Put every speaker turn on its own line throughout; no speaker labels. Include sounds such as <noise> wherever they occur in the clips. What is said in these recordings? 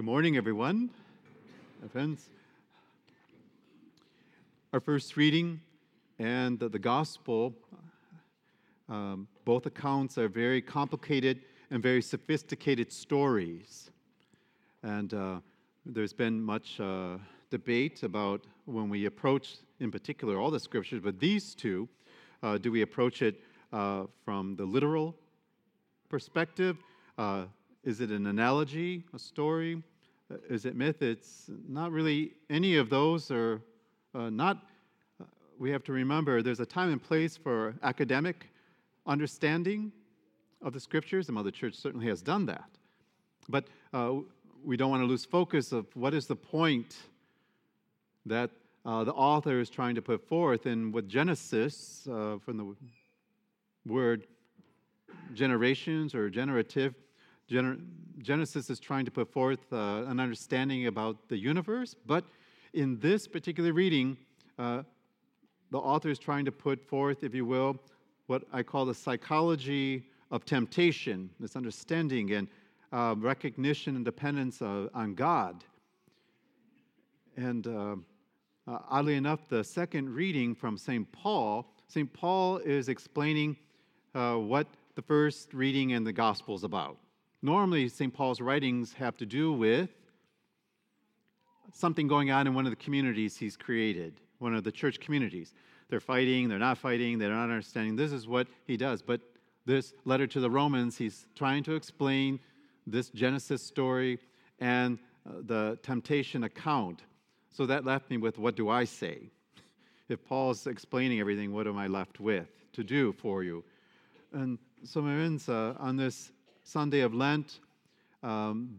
Good morning, everyone. Friends. Our first reading and the, the gospel, um, both accounts are very complicated and very sophisticated stories. And uh, there's been much uh, debate about when we approach, in particular, all the scriptures, but these two, uh, do we approach it uh, from the literal perspective? Is it an analogy, a story? Uh, is it myth? It's not really any of those, or uh, not. Uh, we have to remember there's a time and place for academic understanding of the scriptures. The Mother Church certainly has done that. But uh, we don't want to lose focus of what is the point that uh, the author is trying to put forth. And with Genesis, uh, from the word generations or generative, gener- Genesis is trying to put forth uh, an understanding about the universe, but in this particular reading, uh, the author is trying to put forth, if you will, what I call the psychology of temptation, this understanding and uh, recognition and dependence on God. And uh, uh, oddly enough, the second reading from St. Paul, St. Paul is explaining uh, what the first reading in the gospel is about. Normally, St. Paul's writings have to do with something going on in one of the communities he's created, one of the church communities. They're fighting, they're not fighting, they're not understanding. This is what he does. But this letter to the Romans, he's trying to explain this Genesis story and uh, the temptation account. So that left me with what do I say? <laughs> If Paul's explaining everything, what am I left with to do for you? And so, uh, on this Sunday of Lent, um,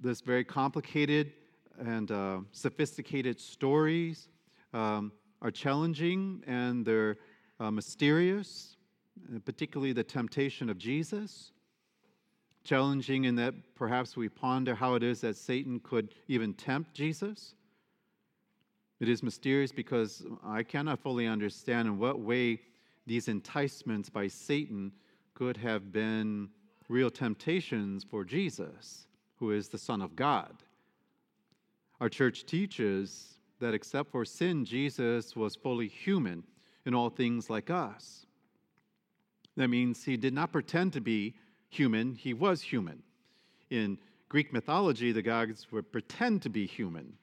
this very complicated and uh, sophisticated stories um, are challenging and they're uh, mysterious, particularly the temptation of Jesus. Challenging in that perhaps we ponder how it is that Satan could even tempt Jesus. It is mysterious because I cannot fully understand in what way these enticements by Satan could have been real temptations for Jesus, who is the Son of God. Our church teaches that except for sin, Jesus was fully human in all things like us. That means he did not pretend to be human, he was human. In Greek mythology, the gods would pretend to be human.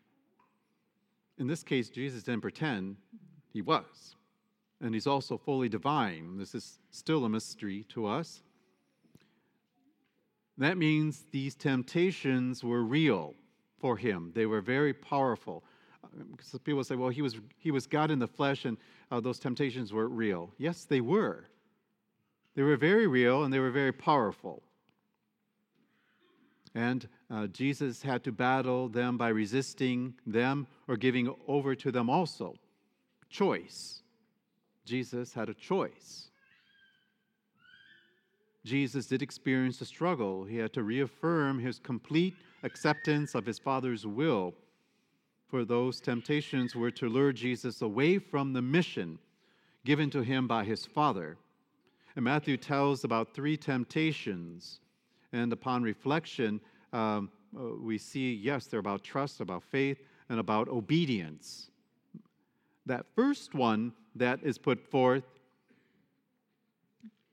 In this case, Jesus didn't pretend, he was. And he's also fully divine. This is still a mystery to us. That means these temptations were real for him. They were very powerful. Because people say, well, he was, he was God in the flesh and uh, those temptations were real. Yes, they were. They were very real and they were very powerful. And uh, Jesus had to battle them by resisting them or giving over to them also. Choice. Jesus had a choice. Jesus did experience a struggle. He had to reaffirm his complete acceptance of his Father's will. For those temptations were to lure Jesus away from the mission given to him by his Father. And Matthew tells about three temptations. And upon reflection, um, uh, we see, yes, they're about trust, about faith, and about obedience. That first one that is put forth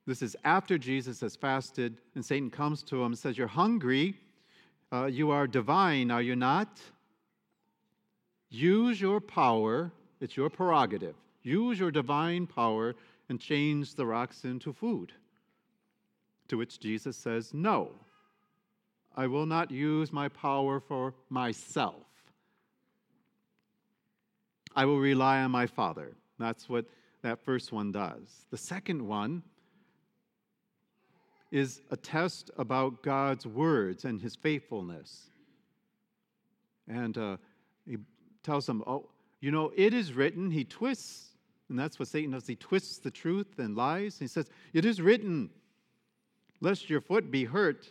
this is after Jesus has fasted, and Satan comes to him and says, You're hungry. Uh, you are divine, are you not? Use your power, it's your prerogative. Use your divine power and change the rocks into food. To which Jesus says, No, I will not use my power for myself. I will rely on my Father. That's what that first one does. The second one is a test about God's words and his faithfulness. And uh, he tells them, Oh, you know, it is written, he twists, and that's what Satan does. He twists the truth and lies. He says, It is written, lest your foot be hurt,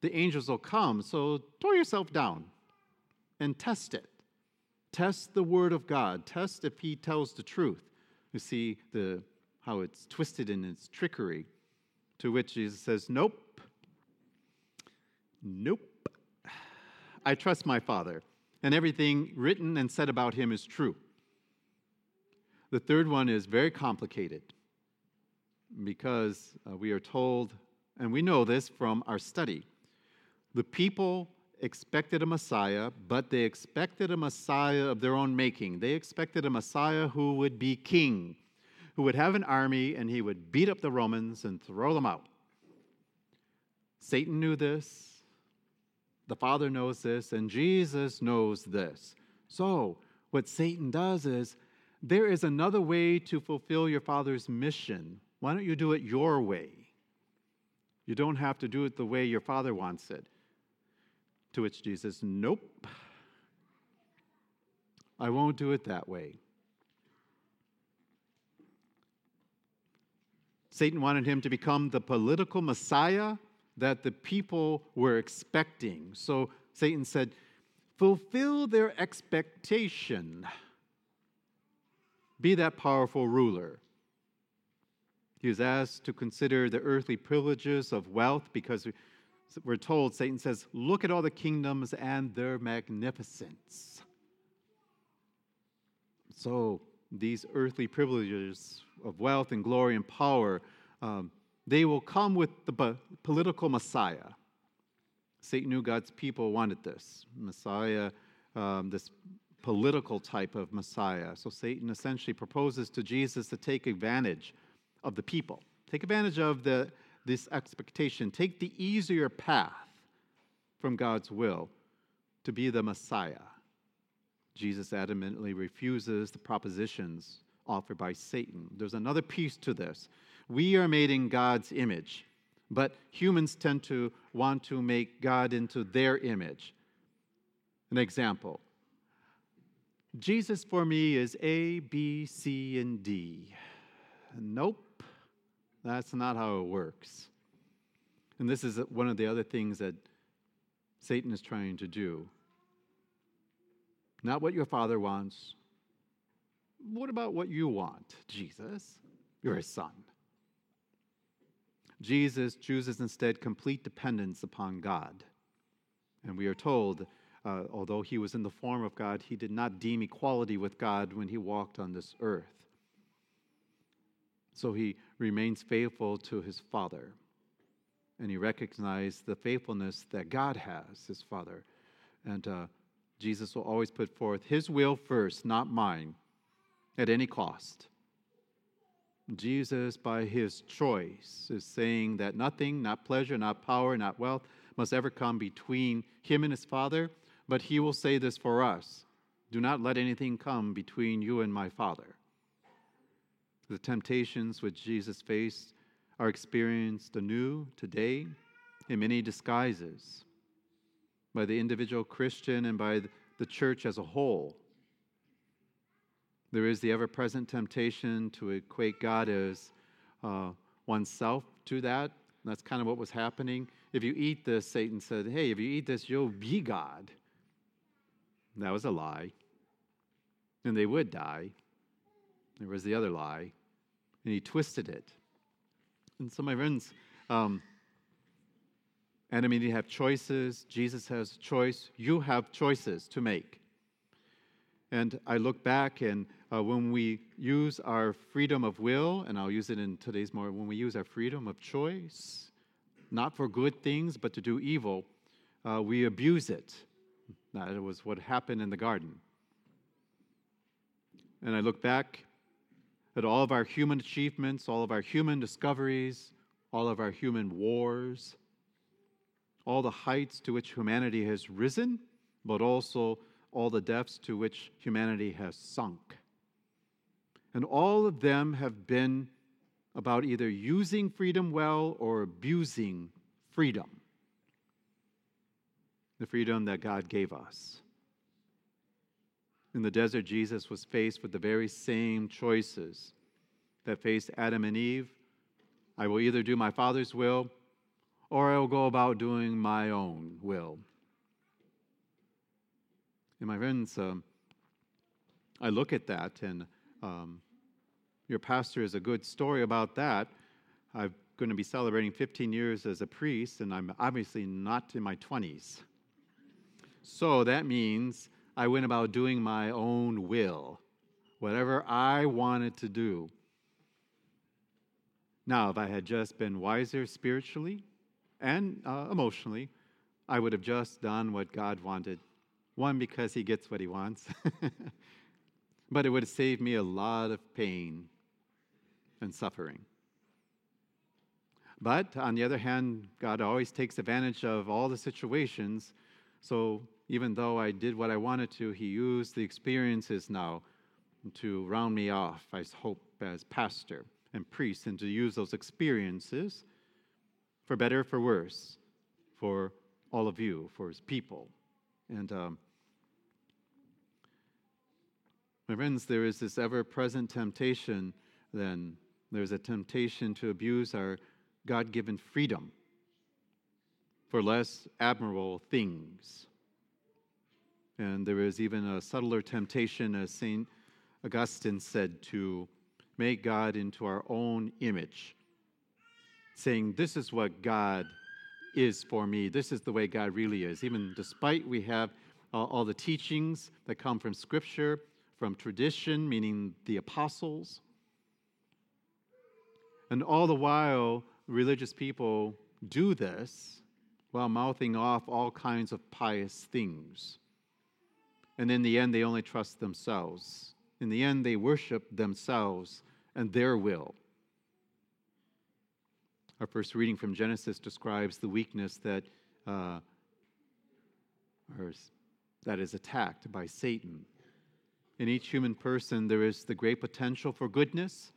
the angels will come. So throw yourself down and test it. Test the word of God. Test if he tells the truth. You see the, how it's twisted in its trickery. To which Jesus says, Nope. Nope. I trust my Father, and everything written and said about him is true. The third one is very complicated because uh, we are told, and we know this from our study, the people expected a Messiah, but they expected a Messiah of their own making. They expected a Messiah who would be king, who would have an army, and he would beat up the Romans and throw them out. Satan knew this. The Father knows this, and Jesus knows this. So, what Satan does is there is another way to fulfill your Father's mission. Why don't you do it your way? You don't have to do it the way your Father wants it. To which Jesus, nope. I won't do it that way. Satan wanted him to become the political Messiah that the people were expecting. So Satan said, Fulfill their expectation. Be that powerful ruler. He was asked to consider the earthly privileges of wealth because we're told, Satan says, Look at all the kingdoms and their magnificence. So, these earthly privileges of wealth and glory and power, um, they will come with the political Messiah. Satan knew God's people wanted this Messiah, um, this political type of Messiah. So Satan essentially proposes to Jesus to take advantage of the people, take advantage of the, this expectation, take the easier path from God's will to be the Messiah. Jesus adamantly refuses the propositions offered by Satan. There's another piece to this. We are made in God's image, but humans tend to want to make God into their image. An example Jesus for me is A, B, C, and D. Nope, that's not how it works. And this is one of the other things that Satan is trying to do. Not what your father wants. What about what you want, Jesus? You're his son. Jesus chooses instead complete dependence upon God. And we are told, uh, although he was in the form of God, he did not deem equality with God when he walked on this earth. So he remains faithful to his Father. And he recognized the faithfulness that God has, his Father. And uh, Jesus will always put forth his will first, not mine, at any cost. Jesus, by his choice, is saying that nothing, not pleasure, not power, not wealth, must ever come between him and his Father. But he will say this for us Do not let anything come between you and my Father. The temptations which Jesus faced are experienced anew today in many disguises by the individual Christian and by the church as a whole. There is the ever present temptation to equate God as uh, oneself to that. That's kind of what was happening. If you eat this, Satan said, Hey, if you eat this, you'll be God. That was a lie. And they would die. There was the other lie. And he twisted it. And so, my friends, um, Adam mean, you have choices. Jesus has a choice. You have choices to make. And I look back, and uh, when we use our freedom of will, and I'll use it in today's more, when we use our freedom of choice, not for good things, but to do evil, uh, we abuse it. That was what happened in the garden. And I look back at all of our human achievements, all of our human discoveries, all of our human wars, all the heights to which humanity has risen, but also all the depths to which humanity has sunk. And all of them have been about either using freedom well or abusing freedom, the freedom that God gave us. In the desert, Jesus was faced with the very same choices that faced Adam and Eve. I will either do my Father's will or I will go about doing my own will. And my friends, um, I look at that, and um, your pastor is a good story about that. I'm going to be celebrating 15 years as a priest, and I'm obviously not in my 20s. So that means I went about doing my own will, whatever I wanted to do. Now, if I had just been wiser spiritually and uh, emotionally, I would have just done what God wanted. One, because He gets what He wants, <laughs> but it would have saved me a lot of pain and suffering. But on the other hand, God always takes advantage of all the situations. So even though I did what I wanted to, He used the experiences now to round me off, I hope, as pastor and priest, and to use those experiences for better, for worse, for all of you, for His people. And um, my friends, there is this ever present temptation, then, there's a temptation to abuse our God given freedom for less admirable things. And there is even a subtler temptation, as St. Augustine said, to make God into our own image, saying, This is what God is for me. This is the way God really is. Even despite we have uh, all the teachings that come from Scripture, from tradition, meaning the apostles, and all the while, religious people do this while mouthing off all kinds of pious things. And in the end, they only trust themselves. In the end, they worship themselves and their will. Our first reading from Genesis describes the weakness that, uh, that is attacked by Satan. In each human person, there is the great potential for goodness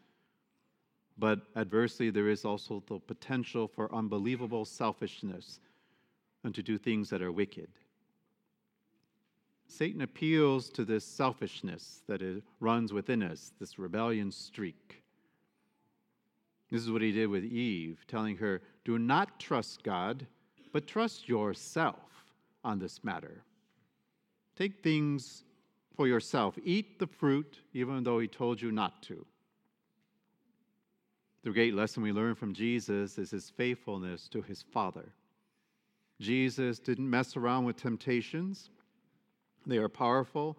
but adversely, there is also the potential for unbelievable selfishness and to do things that are wicked. Satan appeals to this selfishness that runs within us, this rebellion streak. This is what he did with Eve, telling her, Do not trust God, but trust yourself on this matter. Take things for yourself. Eat the fruit, even though he told you not to. The great lesson we learn from Jesus is his faithfulness to his Father. Jesus didn't mess around with temptations, they are powerful.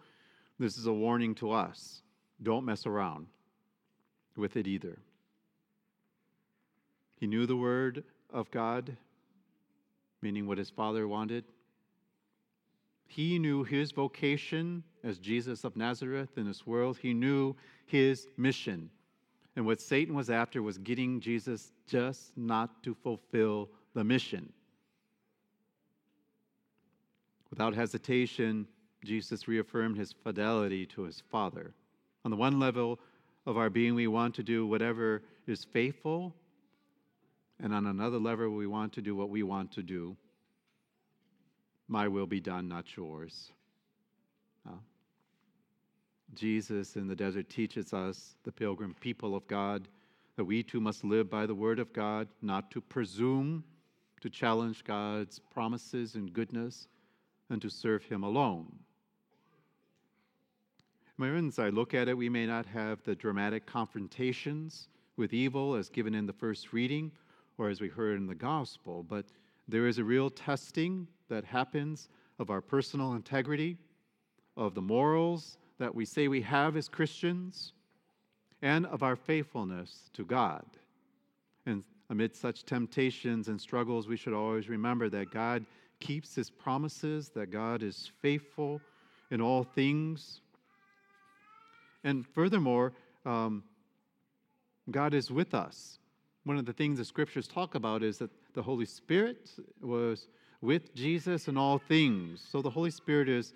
This is a warning to us. Don't mess around with it either. He knew the word of God, meaning what his Father wanted. He knew his vocation as Jesus of Nazareth in this world. He knew his mission and what Satan was after was getting Jesus just not to fulfill the mission. Without hesitation, Jesus reaffirmed his fidelity to his Father. On the one level of our being, we want to do whatever is faithful, and on another level, we want to do what we want to do. My will be done, not yours. Uh, Jesus in the desert teaches us, the pilgrim people of God, that we too must live by the word of God, not to presume to challenge God's promises and goodness, and to serve Him alone. My friends, I look at it, we may not have the dramatic confrontations with evil as given in the first reading or as we heard in the gospel, but there is a real testing that happens of our personal integrity, of the morals, that we say we have as Christians and of our faithfulness to God. And amid such temptations and struggles, we should always remember that God keeps his promises, that God is faithful in all things. And furthermore, um, God is with us. One of the things the scriptures talk about is that the Holy Spirit was with Jesus in all things. So the Holy Spirit is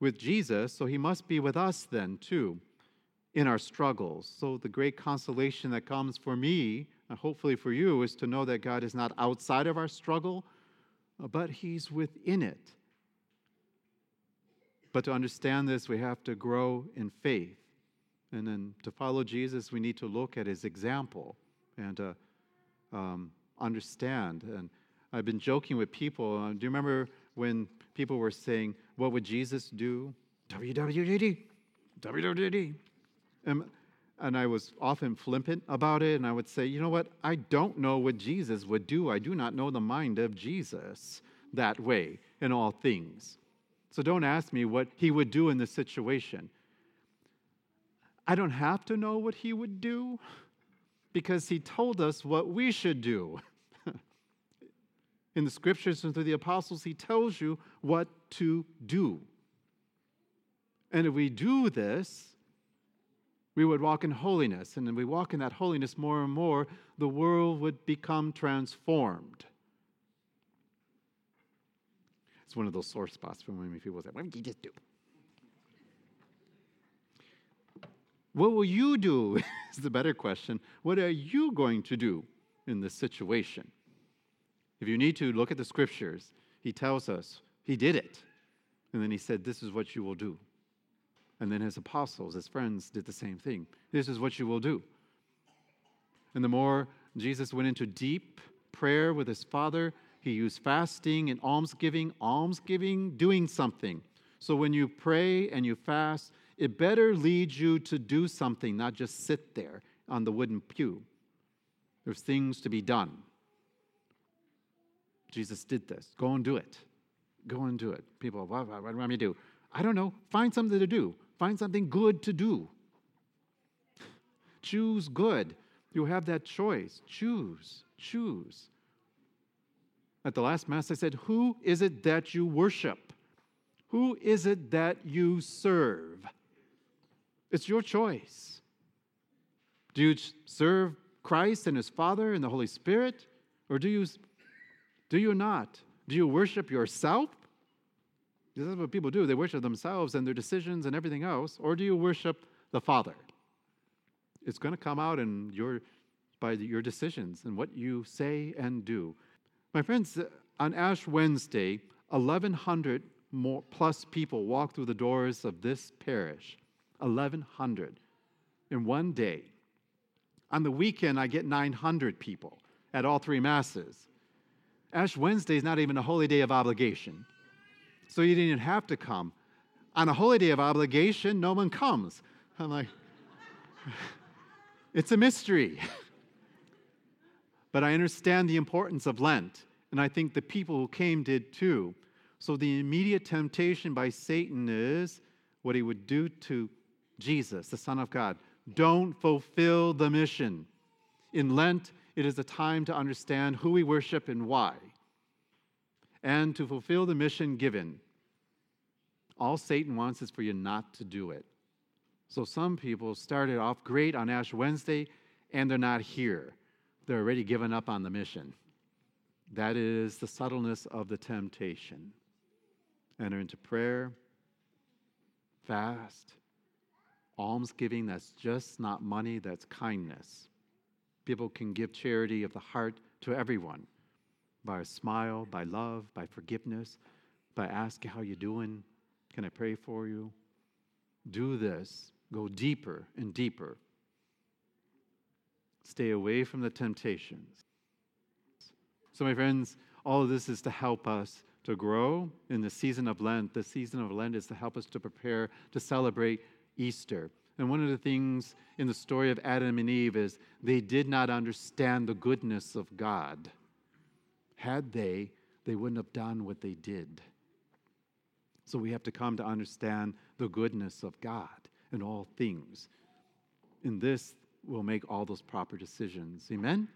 with Jesus, so he must be with us then too in our struggles. So the great consolation that comes for me, and hopefully for you, is to know that God is not outside of our struggle, but he's within it. But to understand this, we have to grow in faith. And then to follow Jesus, we need to look at his example and uh, um, understand. And I've been joking with people. Uh, do you remember when people were saying, What would Jesus do? WWJD, WWJD. And, and I was often flippant about it, and I would say, You know what? I don't know what Jesus would do. I do not know the mind of Jesus that way in all things. So don't ask me what he would do in this situation. I don't have to know what he would do because he told us what we should do. <laughs> in the scriptures and through the apostles, he tells you what to do. And if we do this, we would walk in holiness. And if we walk in that holiness more and more, the world would become transformed. It's one of those sore spots for many people say, What did you just do? What will you do? <laughs> is the better question. What are you going to do in this situation? If you need to, look at the scriptures. He tells us he did it. And then he said, This is what you will do. And then his apostles, his friends, did the same thing. This is what you will do. And the more Jesus went into deep prayer with his Father, he used fasting and almsgiving, almsgiving, doing something. So when you pray and you fast, it better lead you to do something, not just sit there on the wooden pew. There's things to be done. Jesus did this. Go and do it. Go and do it. People, what, what, what do you want me to do? I don't know. Find something to do. Find something good to do. <laughs> Choose good. You have that choice. Choose. Choose. At the last Mass, I said, Who is it that you worship? Who is it that you serve? It's your choice. Do you serve Christ and His Father and the Holy Spirit? Or do you, do you not? Do you worship yourself? This is what people do. They worship themselves and their decisions and everything else. Or do you worship the Father? It's going to come out in your, by your decisions and what you say and do. My friends, on Ash Wednesday, 1,100 more, plus people walk through the doors of this parish. 1,100 in one day. On the weekend, I get 900 people at all three Masses. Ash Wednesday is not even a holy day of obligation. So you didn't even have to come. On a holy day of obligation, no one comes. I'm like, <laughs> it's a mystery. <laughs> but I understand the importance of Lent, and I think the people who came did too. So the immediate temptation by Satan is what he would do to Jesus, the Son of God. Don't fulfill the mission. In Lent, it is a time to understand who we worship and why, and to fulfill the mission given. All Satan wants is for you not to do it. So some people started off great on Ash Wednesday, and they're not here they're already given up on the mission. That is the subtleness of the temptation. Enter into prayer, fast, almsgiving that's just not money, that's kindness. People can give charity of the heart to everyone by a smile, by love, by forgiveness, by asking how you're doing, can I pray for you? Do this, go deeper and deeper Stay away from the temptations. So, my friends, all of this is to help us to grow in the season of Lent. The season of Lent is to help us to prepare to celebrate Easter. And one of the things in the story of Adam and Eve is they did not understand the goodness of God. Had they, they wouldn't have done what they did. So we have to come to understand the goodness of God in all things. In this, will make all those proper decisions. Amen?